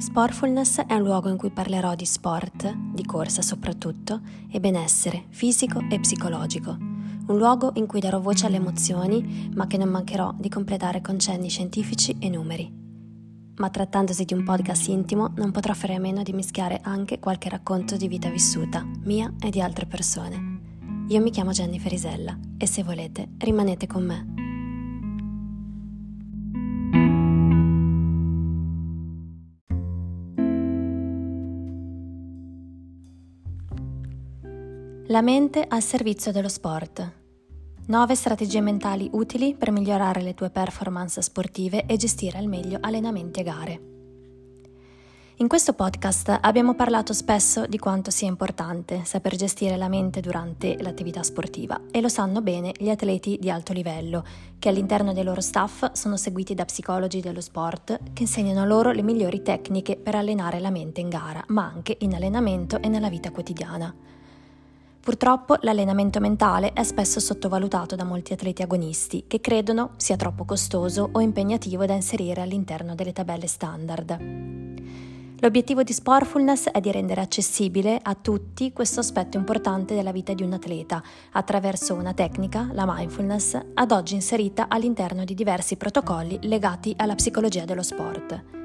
Sportfulness è un luogo in cui parlerò di sport, di corsa soprattutto, e benessere fisico e psicologico. Un luogo in cui darò voce alle emozioni, ma che non mancherò di completare con cenni scientifici e numeri. Ma trattandosi di un podcast intimo, non potrò fare a meno di mischiare anche qualche racconto di vita vissuta, mia e di altre persone. Io mi chiamo Jennifer Isella e se volete rimanete con me. La mente al servizio dello sport. 9 strategie mentali utili per migliorare le tue performance sportive e gestire al meglio allenamenti e gare. In questo podcast abbiamo parlato spesso di quanto sia importante saper gestire la mente durante l'attività sportiva e lo sanno bene gli atleti di alto livello, che all'interno dei loro staff sono seguiti da psicologi dello sport che insegnano loro le migliori tecniche per allenare la mente in gara, ma anche in allenamento e nella vita quotidiana. Purtroppo l'allenamento mentale è spesso sottovalutato da molti atleti agonisti che credono sia troppo costoso o impegnativo da inserire all'interno delle tabelle standard. L'obiettivo di Sportfulness è di rendere accessibile a tutti questo aspetto importante della vita di un atleta attraverso una tecnica, la mindfulness, ad oggi inserita all'interno di diversi protocolli legati alla psicologia dello sport.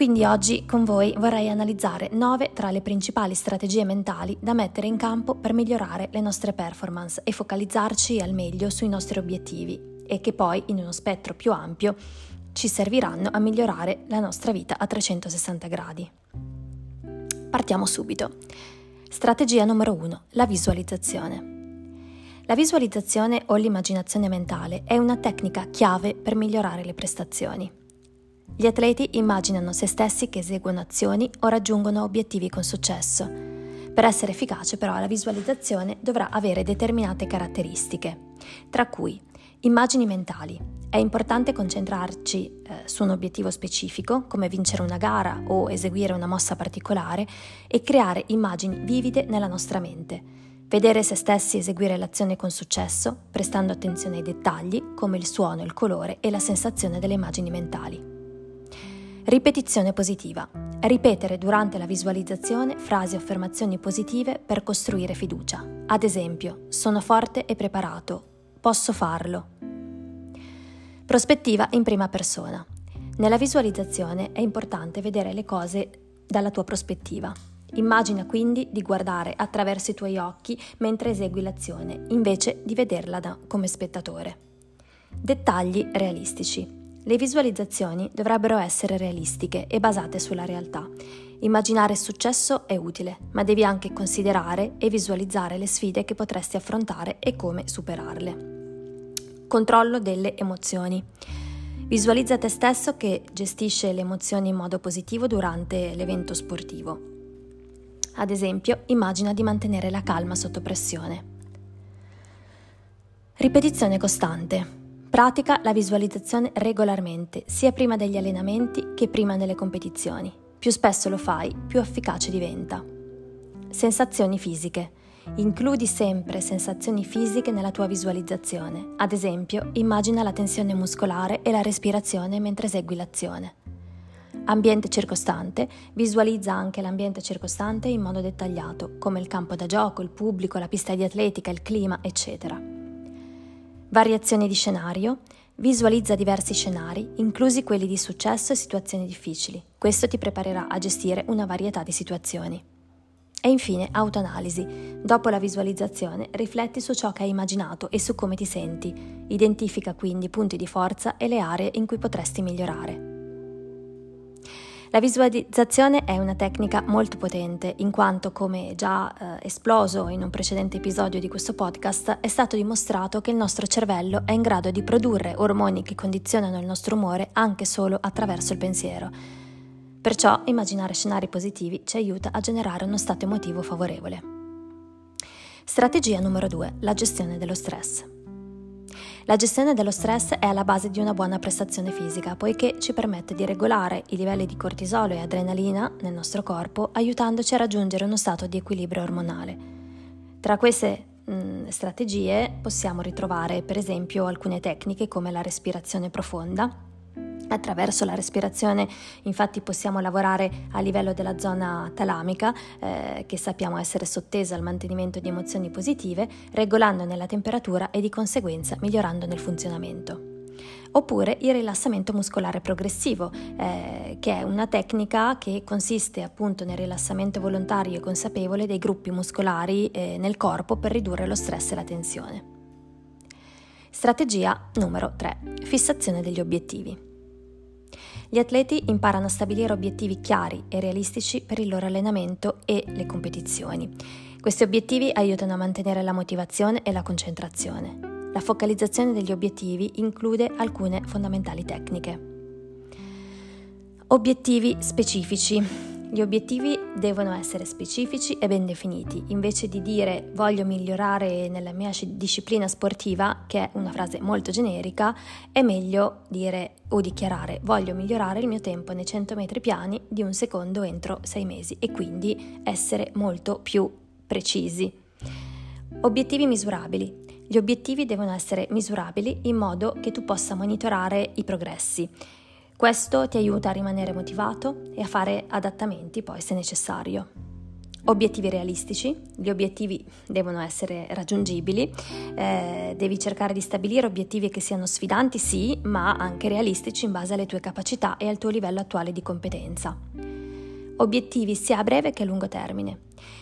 Quindi oggi con voi vorrei analizzare 9 tra le principali strategie mentali da mettere in campo per migliorare le nostre performance e focalizzarci al meglio sui nostri obiettivi e che poi in uno spettro più ampio ci serviranno a migliorare la nostra vita a 360 gradi. Partiamo subito. Strategia numero 1. La visualizzazione. La visualizzazione o l'immaginazione mentale è una tecnica chiave per migliorare le prestazioni. Gli atleti immaginano se stessi che eseguono azioni o raggiungono obiettivi con successo. Per essere efficace però la visualizzazione dovrà avere determinate caratteristiche, tra cui immagini mentali. È importante concentrarci eh, su un obiettivo specifico, come vincere una gara o eseguire una mossa particolare, e creare immagini vivide nella nostra mente. Vedere se stessi eseguire l'azione con successo, prestando attenzione ai dettagli come il suono, il colore e la sensazione delle immagini mentali. Ripetizione positiva. Ripetere durante la visualizzazione frasi o affermazioni positive per costruire fiducia. Ad esempio, sono forte e preparato. Posso farlo. Prospettiva in prima persona. Nella visualizzazione è importante vedere le cose dalla tua prospettiva. Immagina quindi di guardare attraverso i tuoi occhi mentre esegui l'azione, invece di vederla da, come spettatore. Dettagli realistici. Le visualizzazioni dovrebbero essere realistiche e basate sulla realtà. Immaginare successo è utile, ma devi anche considerare e visualizzare le sfide che potresti affrontare e come superarle. Controllo delle emozioni. Visualizza te stesso che gestisce le emozioni in modo positivo durante l'evento sportivo. Ad esempio, immagina di mantenere la calma sotto pressione. Ripetizione costante. Pratica la visualizzazione regolarmente, sia prima degli allenamenti che prima delle competizioni. Più spesso lo fai, più efficace diventa. Sensazioni fisiche. Includi sempre sensazioni fisiche nella tua visualizzazione. Ad esempio, immagina la tensione muscolare e la respirazione mentre esegui l'azione. Ambiente circostante. Visualizza anche l'ambiente circostante in modo dettagliato, come il campo da gioco, il pubblico, la pista di atletica, il clima, eccetera. Variazioni di scenario. Visualizza diversi scenari, inclusi quelli di successo e situazioni difficili. Questo ti preparerà a gestire una varietà di situazioni. E infine, autoanalisi. Dopo la visualizzazione, rifletti su ciò che hai immaginato e su come ti senti. Identifica quindi i punti di forza e le aree in cui potresti migliorare. La visualizzazione è una tecnica molto potente in quanto, come già eh, esploso in un precedente episodio di questo podcast, è stato dimostrato che il nostro cervello è in grado di produrre ormoni che condizionano il nostro umore anche solo attraverso il pensiero. Perciò immaginare scenari positivi ci aiuta a generare uno stato emotivo favorevole. Strategia numero 2. La gestione dello stress. La gestione dello stress è alla base di una buona prestazione fisica, poiché ci permette di regolare i livelli di cortisolo e adrenalina nel nostro corpo, aiutandoci a raggiungere uno stato di equilibrio ormonale. Tra queste mh, mm, strategie possiamo ritrovare per esempio alcune tecniche come la respirazione profonda, Attraverso la respirazione infatti possiamo lavorare a livello della zona talamica, eh, che sappiamo essere sottesa al mantenimento di emozioni positive, regolandone la temperatura e di conseguenza migliorandone il funzionamento. Oppure il rilassamento muscolare progressivo, eh, che è una tecnica che consiste appunto nel rilassamento volontario e consapevole dei gruppi muscolari eh, nel corpo per ridurre lo stress e la tensione. Strategia numero 3. Fissazione degli obiettivi. Gli atleti imparano a stabilire obiettivi chiari e realistici per il loro allenamento e le competizioni. Questi obiettivi aiutano a mantenere la motivazione e la concentrazione. La focalizzazione degli obiettivi include alcune fondamentali tecniche. Obiettivi specifici. Gli obiettivi devono essere specifici e ben definiti, invece di dire voglio migliorare nella mia disciplina sportiva, che è una frase molto generica, è meglio dire o dichiarare voglio migliorare il mio tempo nei 100 metri piani di un secondo entro 6 mesi e quindi essere molto più precisi. Obiettivi misurabili. Gli obiettivi devono essere misurabili in modo che tu possa monitorare i progressi. Questo ti aiuta a rimanere motivato e a fare adattamenti poi se necessario. Obiettivi realistici, gli obiettivi devono essere raggiungibili, eh, devi cercare di stabilire obiettivi che siano sfidanti sì, ma anche realistici in base alle tue capacità e al tuo livello attuale di competenza. Obiettivi sia a breve che a lungo termine.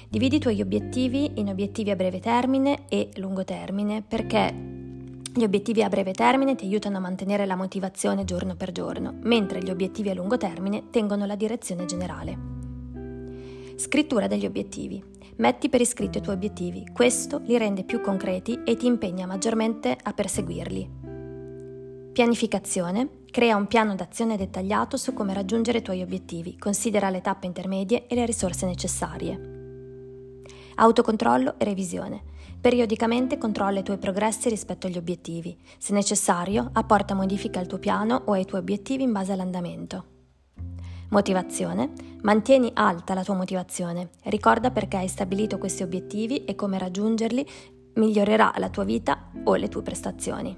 Dividi i tuoi obiettivi in obiettivi a breve termine e lungo termine perché gli obiettivi a breve termine ti aiutano a mantenere la motivazione giorno per giorno, mentre gli obiettivi a lungo termine tengono la direzione generale. Scrittura degli obiettivi. Metti per iscritto i tuoi obiettivi, questo li rende più concreti e ti impegna maggiormente a perseguirli. Pianificazione. Crea un piano d'azione dettagliato su come raggiungere i tuoi obiettivi, considera le tappe intermedie e le risorse necessarie. Autocontrollo e revisione. Periodicamente controlla i tuoi progressi rispetto agli obiettivi. Se necessario, apporta modifiche al tuo piano o ai tuoi obiettivi in base all'andamento. Motivazione. Mantieni alta la tua motivazione. Ricorda perché hai stabilito questi obiettivi e come raggiungerli migliorerà la tua vita o le tue prestazioni.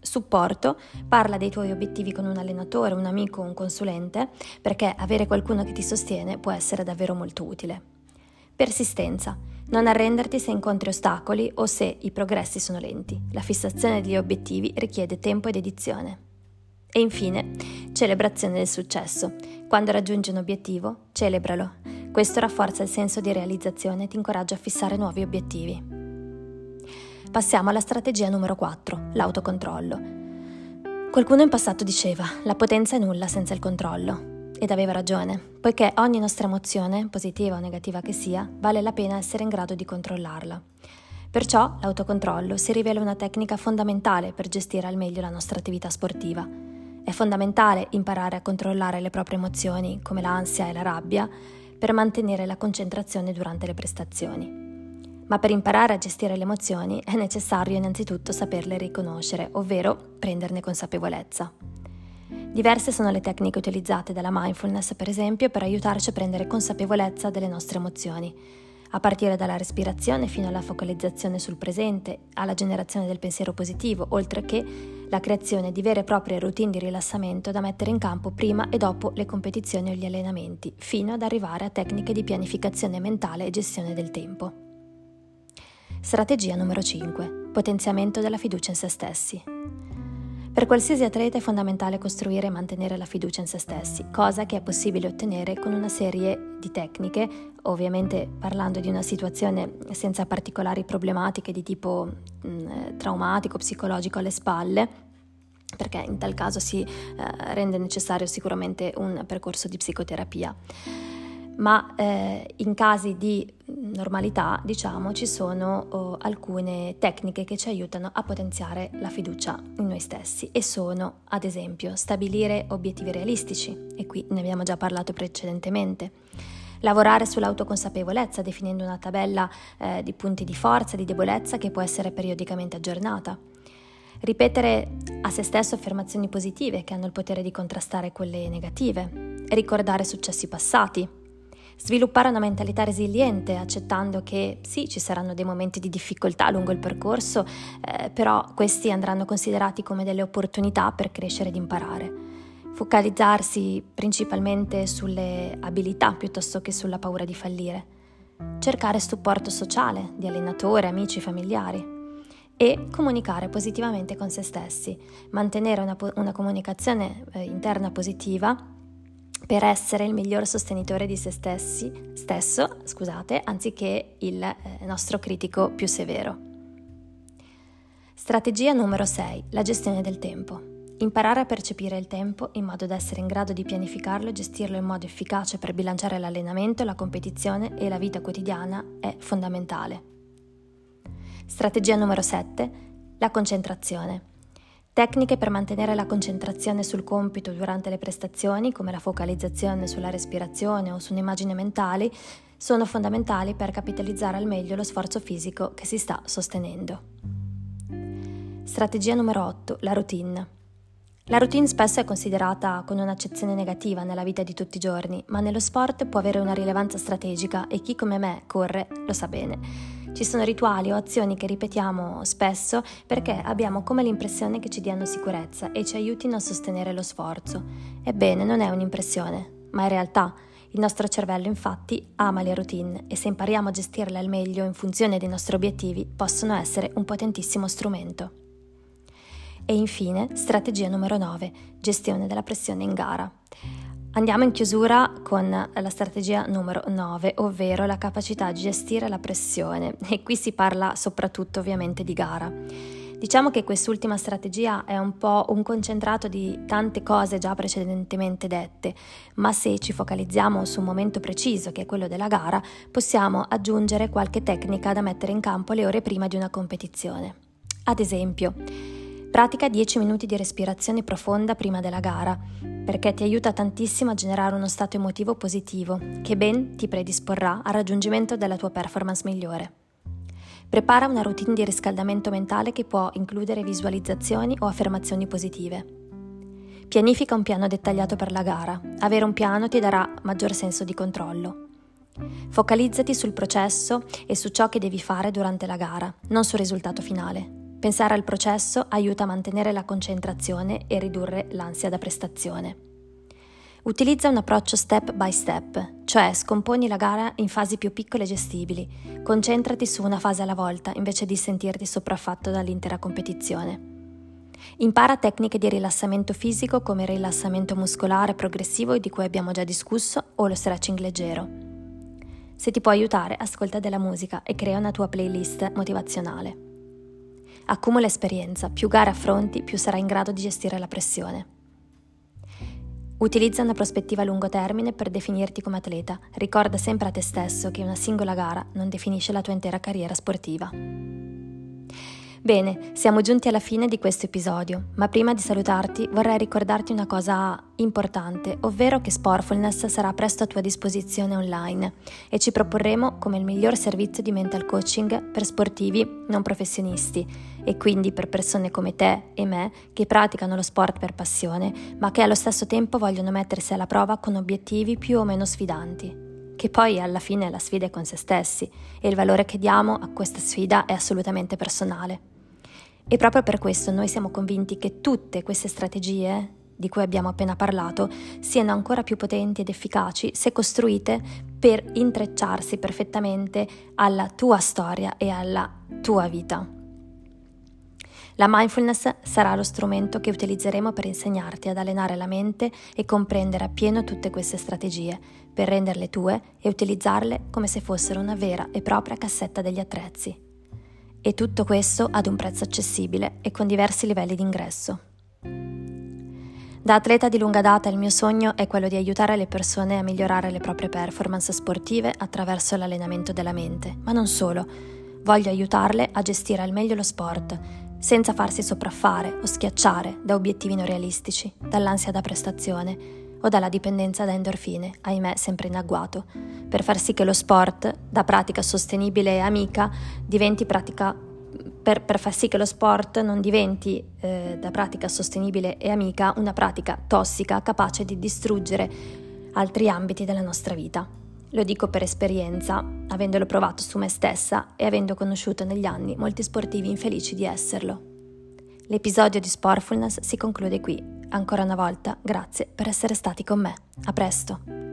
Supporto, parla dei tuoi obiettivi con un allenatore, un amico o un consulente, perché avere qualcuno che ti sostiene può essere davvero molto utile. Persistenza. Non arrenderti se incontri ostacoli o se i progressi sono lenti. La fissazione degli obiettivi richiede tempo ed edizione. E infine, celebrazione del successo. Quando raggiungi un obiettivo, celebralo. Questo rafforza il senso di realizzazione e ti incoraggia a fissare nuovi obiettivi. Passiamo alla strategia numero 4, l'autocontrollo. Qualcuno in passato diceva, la potenza è nulla senza il controllo. Ed aveva ragione, poiché ogni nostra emozione, positiva o negativa che sia, vale la pena essere in grado di controllarla. Perciò l'autocontrollo si rivela una tecnica fondamentale per gestire al meglio la nostra attività sportiva. È fondamentale imparare a controllare le proprie emozioni, come l'ansia e la rabbia, per mantenere la concentrazione durante le prestazioni. Ma per imparare a gestire le emozioni è necessario innanzitutto saperle riconoscere, ovvero prenderne consapevolezza. Diverse sono le tecniche utilizzate dalla mindfulness, per esempio, per aiutarci a prendere consapevolezza delle nostre emozioni, a partire dalla respirazione fino alla focalizzazione sul presente, alla generazione del pensiero positivo, oltre che la creazione di vere e proprie routine di rilassamento da mettere in campo prima e dopo le competizioni o gli allenamenti, fino ad arrivare a tecniche di pianificazione mentale e gestione del tempo. Strategia numero 5. Potenziamento della fiducia in se stessi. Per qualsiasi atleta è fondamentale costruire e mantenere la fiducia in se stessi, cosa che è possibile ottenere con una serie di tecniche, ovviamente parlando di una situazione senza particolari problematiche di tipo mh, mm, traumatico, psicologico alle spalle, perché in tal caso si eh, rende necessario sicuramente un percorso di psicoterapia ma eh, in casi di normalità, diciamo, ci sono oh, alcune tecniche che ci aiutano a potenziare la fiducia in noi stessi e sono, ad esempio, stabilire obiettivi realistici, e qui ne abbiamo già parlato precedentemente. Lavorare sull'autoconsapevolezza definendo una tabella eh, di punti di forza e di debolezza che può essere periodicamente aggiornata. Ripetere a se stesso affermazioni positive che hanno il potere di contrastare quelle negative. Ricordare successi passati, Sviluppare una mentalità resiliente, accettando che sì, ci saranno dei momenti di difficoltà lungo il percorso, eh, però questi andranno considerati come delle opportunità per crescere ed imparare. Focalizzarsi principalmente sulle abilità piuttosto che sulla paura di fallire. Cercare supporto sociale di allenatori, amici, familiari e comunicare positivamente con se stessi, mantenere una, una comunicazione eh, interna positiva per essere il miglior sostenitore di se stessi, stesso, scusate, anziché il eh, nostro critico più severo. Strategia numero 6. La gestione del tempo. Imparare a percepire il tempo in modo da essere in grado di pianificarlo e gestirlo in modo efficace per bilanciare l'allenamento, la competizione e la vita quotidiana è fondamentale. Strategia numero 7. La concentrazione. Tecniche per mantenere la concentrazione sul compito durante le prestazioni, come la focalizzazione sulla respirazione o su un'immagine mentale, sono fondamentali per capitalizzare al meglio lo sforzo fisico che si sta sostenendo. Strategia numero 8. La routine. La routine spesso è considerata con un'accezione negativa nella vita di tutti i giorni, ma nello sport può avere una rilevanza strategica e chi come me corre lo sa bene. Ci sono rituali o azioni che ripetiamo spesso perché abbiamo come l'impressione che ci diano sicurezza e ci aiutino a sostenere lo sforzo. Ebbene, non è un'impressione, ma è realtà. Il nostro cervello infatti ama le routine e se impariamo a gestirle al meglio in funzione dei nostri obiettivi possono essere un potentissimo strumento. E infine, strategia numero 9, gestione della pressione in gara. Andiamo in chiusura con la strategia numero 9, ovvero la capacità di gestire la pressione e qui si parla soprattutto ovviamente di gara. Diciamo che quest'ultima strategia è un po' un concentrato di tante cose già precedentemente dette, ma se ci focalizziamo su un momento preciso, che è quello della gara, possiamo aggiungere qualche tecnica da mettere in campo le ore prima di una competizione. Ad esempio, pratica 10 minuti di respirazione profonda prima della gara perché ti aiuta tantissimo a generare uno stato emotivo positivo che ben ti predisporrà al raggiungimento della tua performance migliore. Prepara una routine di riscaldamento mentale che può includere visualizzazioni o affermazioni positive. Pianifica un piano dettagliato per la gara. Avere un piano ti darà maggior senso di controllo. Focalizzati sul processo e su ciò che devi fare durante la gara, non sul risultato finale. Pensare al processo aiuta a mantenere la concentrazione e ridurre l'ansia da prestazione. Utilizza un approccio step by step, cioè scomponi la gara in fasi più piccole e gestibili. Concentrati su una fase alla volta invece di sentirti sopraffatto dall'intera competizione. Impara tecniche di rilassamento fisico come il rilassamento muscolare progressivo di cui abbiamo già discusso o lo stretching leggero. Se ti può aiutare, ascolta della musica e crea una tua playlist motivazionale. Accumula esperienza, più gare affronti, più sarai in grado di gestire la pressione. Utilizza una prospettiva a lungo termine per definirti come atleta. Ricorda sempre a te stesso che una singola gara non definisce la tua intera carriera sportiva. Bene, siamo giunti alla fine di questo episodio, ma prima di salutarti vorrei ricordarti una cosa importante, ovvero che Sportfulness sarà presto a tua disposizione online e ci proporremo come il miglior servizio di mental coaching per sportivi non professionisti e quindi per persone come te e me che praticano lo sport per passione, ma che allo stesso tempo vogliono mettersi alla prova con obiettivi più o meno sfidanti che poi alla fine la sfida è con se stessi e il valore che diamo a questa sfida è assolutamente personale. E proprio per questo noi siamo convinti che tutte queste strategie di cui abbiamo appena parlato siano ancora più potenti ed efficaci se costruite per intrecciarsi perfettamente alla tua storia e alla tua vita. La mindfulness sarà lo strumento che utilizzeremo per insegnarti ad allenare la mente e comprendere appieno tutte queste strategie, per renderle tue e utilizzarle come se fossero una vera e propria cassetta degli attrezzi. E tutto questo ad un prezzo accessibile e con diversi livelli di ingresso. Da atleta di lunga data il mio sogno è quello di aiutare le persone a migliorare le proprie performance sportive attraverso l'allenamento della mente, ma non solo. Voglio aiutarle a gestire al meglio lo sport, senza farsi sopraffare o schiacciare da obiettivi non realistici, dall'ansia da prestazione o dalla dipendenza da endorfine, ahimè sempre in agguato, per far sì che lo sport, da pratica sostenibile e amica, diventi pratica per, per, far sì che lo sport non diventi eh, da pratica sostenibile e amica una pratica tossica capace di distruggere altri ambiti della nostra vita. Lo dico per esperienza, avendolo provato su me stessa e avendo conosciuto negli anni molti sportivi infelici di esserlo. L'episodio di Sportfulness si conclude qui Ancora una volta, grazie per essere stati con me. A presto!